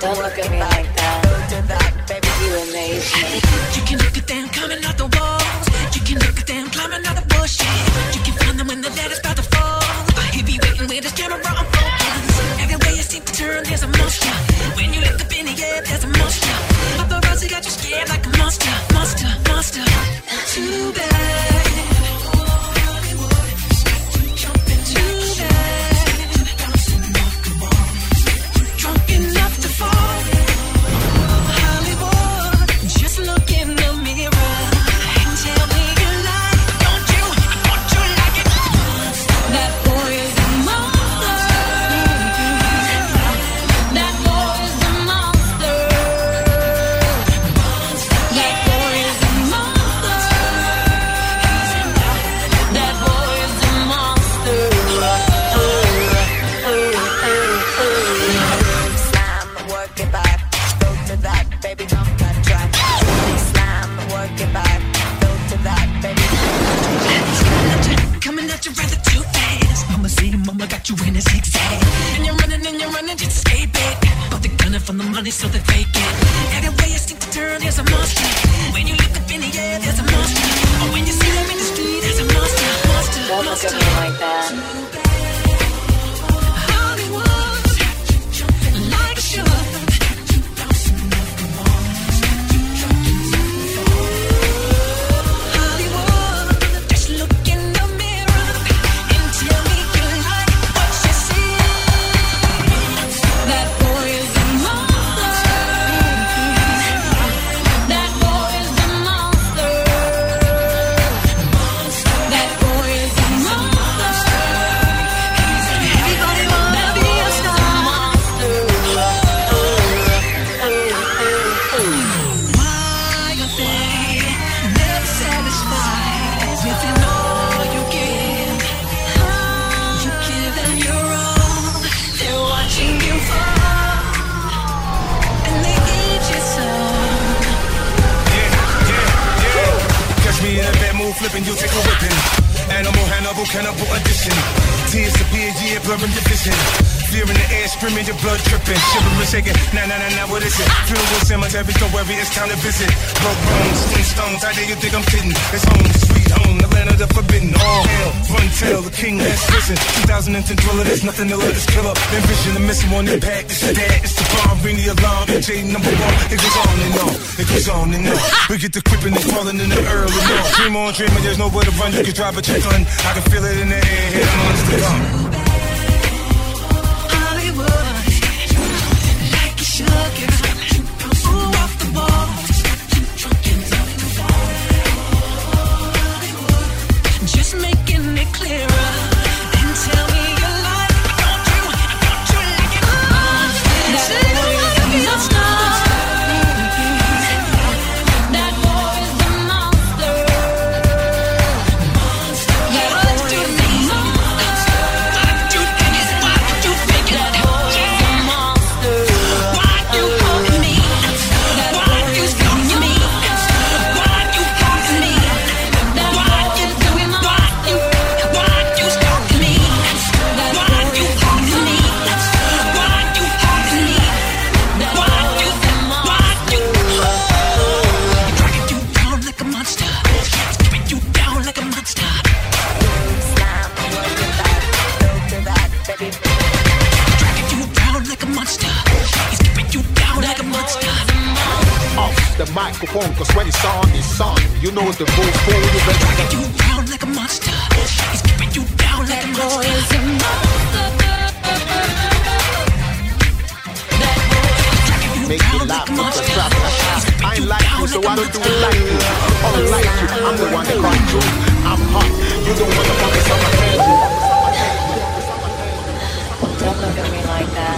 Don't look at me like that. You amaze me. You can look at them coming out the wall. Baby, dump that track. Slam, work it back. Go to that, baby, Coming at you rather too fast. Mama see, mama got you in a zigzag. And you're running and you're running just escape it. But they're gunning for the money, so they fake it. Everywhere you seem to turn, there's a monster. When you look up in the air, there's a monster. Or when you see them in the street, there's a monster, monster, monster. Bad mood, flipping, you take a whipping. Animal, Hannibal, cannibal addition. Tears appear, yeah, blurring your vision. Fear in the air, screaming, your blood dripping. Shivering, shaking, nah, nah, nah, nah, what is it? Funeral cemetery, don't worry, it's time to visit. Broke bones, stone stones, how dare you think I'm kidding? It's home, sweet home, the land of the forbidden. All hail, run tell, the king has risen. 2010 thriller, there's nothing to let us kill up. Envision the missing one impact, it's the dad, it's the bomb, ring the alarm. J number one, it goes on and on, it goes on and on. We get the creeping and crawling in the early morning. Dream on, dreaming, there's nowhere to run, you can drive a gun. I can feel it in the air, here amongst the gun. The microphone, cause when it's on, it's on. You know the rules, fool, you better Dragging you down like a monster. He's keeping you down like a monster. make me laugh with the trap. I ain't like you, so I don't do it like you. Unlike you, I'm the one that control. I'm hot, you don't want to focus on my head. Don't look at me like that.